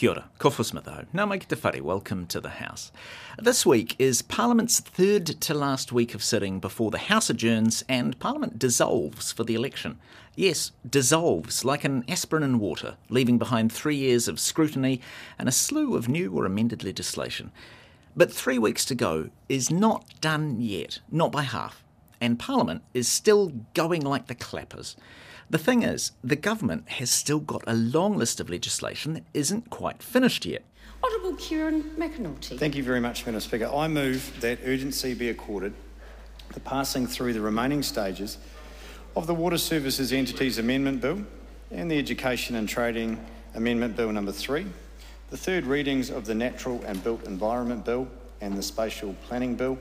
Kia ora, ko Smith Now, mai te whare, welcome to the House. This week is Parliament's third to last week of sitting before the House adjourns and Parliament dissolves for the election. Yes, dissolves like an aspirin in water, leaving behind three years of scrutiny and a slew of new or amended legislation. But three weeks to go is not done yet, not by half, and Parliament is still going like the clappers. The thing is, the government has still got a long list of legislation that isn't quite finished yet. Honourable Kieran McAnulty. Thank you very much, Madam Speaker. I move that urgency be accorded the passing through the remaining stages of the Water Services Entities Amendment Bill and the Education and Training Amendment Bill number 3, the third readings of the Natural and Built Environment Bill and the Spatial Planning Bill,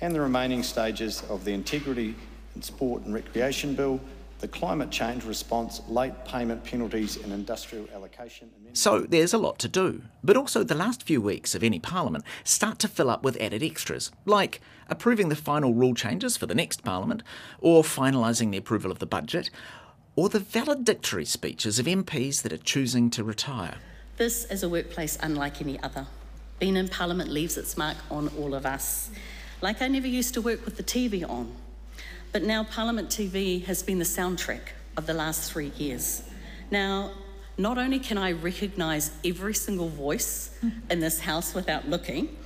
and the remaining stages of the Integrity and Sport and Recreation Bill the climate change response, late payment penalties, and industrial allocation. So there's a lot to do, but also the last few weeks of any parliament start to fill up with added extras, like approving the final rule changes for the next parliament, or finalising the approval of the budget, or the valedictory speeches of MPs that are choosing to retire. This is a workplace unlike any other. Being in parliament leaves its mark on all of us. Like I never used to work with the TV on. But now Parliament TV has been the soundtrack of the last three years. Now, not only can I recognise every single voice in this House without looking,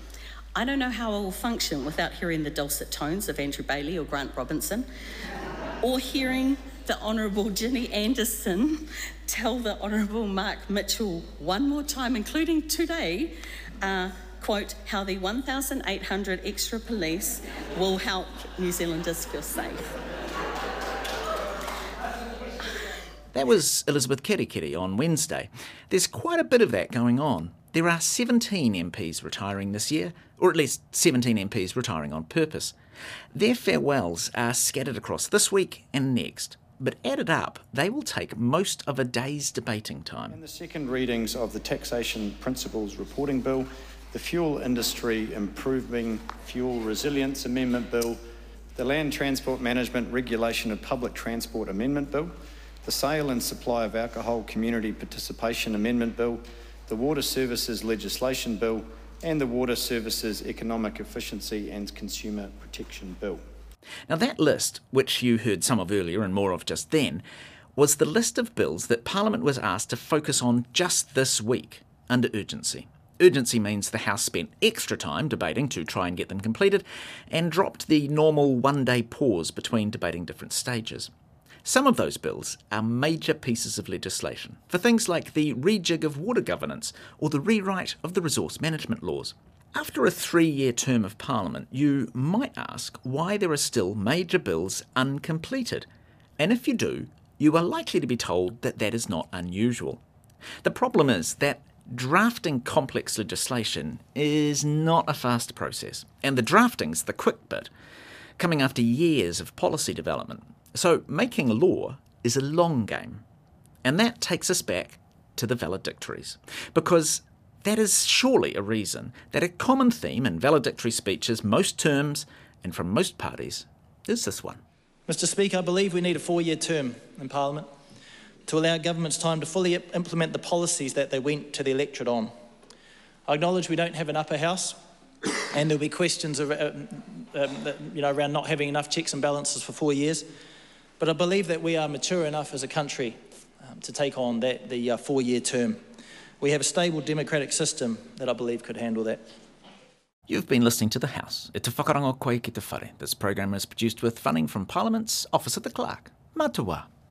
I don't know how I will function without hearing the dulcet tones of Andrew Bayly or Grant Robertson, or hearing the Honourable Ginny Anderson tell the Honourable Mark Mitchell one more time, including today, uh, quote, how the 1,800 extra police will help New Zealanders feel safe. That was Elizabeth Kerekere on Wednesday. There's quite a bit of that going on. There are 17 MPs retiring this year, or at least 17 MPs retiring on purpose. Their farewells are scattered across this week and next, but added up, they will take most of a day's debating time. In the second readings of the Taxation Principles Reporting Bill the Fuel Industry Improving Fuel Resilience Amendment Bill, the Land Transport Management Regulation of Public Transport Amendment Bill, the Sale and Supply of Alcohol Community Participation Amendment Bill, the Water Services Legislation Bill, and the Water Services Economic Efficiency and Consumer Protection Bill. Now, that list, which you heard some of earlier and more of just then, was the list of bills that Parliament was asked to focus on just this week under urgency. Urgency means the House spent extra time debating to try and get them completed and dropped the normal one day pause between debating different stages. Some of those bills are major pieces of legislation for things like the rejig of water governance or the rewrite of the resource management laws. After a three year term of Parliament, you might ask why there are still major bills uncompleted. And if you do, you are likely to be told that that is not unusual. The problem is that drafting complex legislation is not a fast process, and the drafting's the quick bit, coming after years of policy development. So making law is a long game. And that takes us back to the valedictories, because that is surely a reason that a common theme in valedictory speeches most terms and from most parties is this one. Mr Speaker, I believe we need a four-year term in Parliament to allow governments time to fully implement the policies that they went to the electorate on. I acknowledge we don't have an upper house, and there'll be questions around, uh, um, you know, around not having enough checks and balances for four years. But I believe that we are mature enough as a country um, to take on that, the uh, four-year term. We have a stable democratic system that I believe could handle that. You've been listening to The House. E te whakarango koe ki te whare. This program is produced with funding from Parliament's Office of the Clerk. Matua.